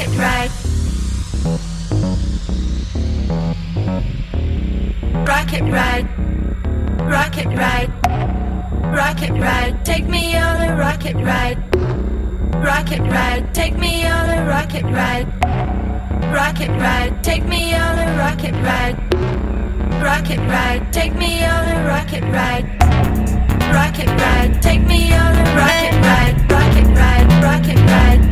Rocket ride. Rocket ride. Rocket ride. Rocket ride. Take me on a rocket ride. Rocket ride. Take me on a rocket ride. Rocket ride. Take me on a rocket ride. Rocket ride. Take me on a rocket ride. Rocket ride. Take me on a rocket ride. Rocket ride. Rocket ride.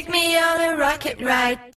Take me on a rocket ride.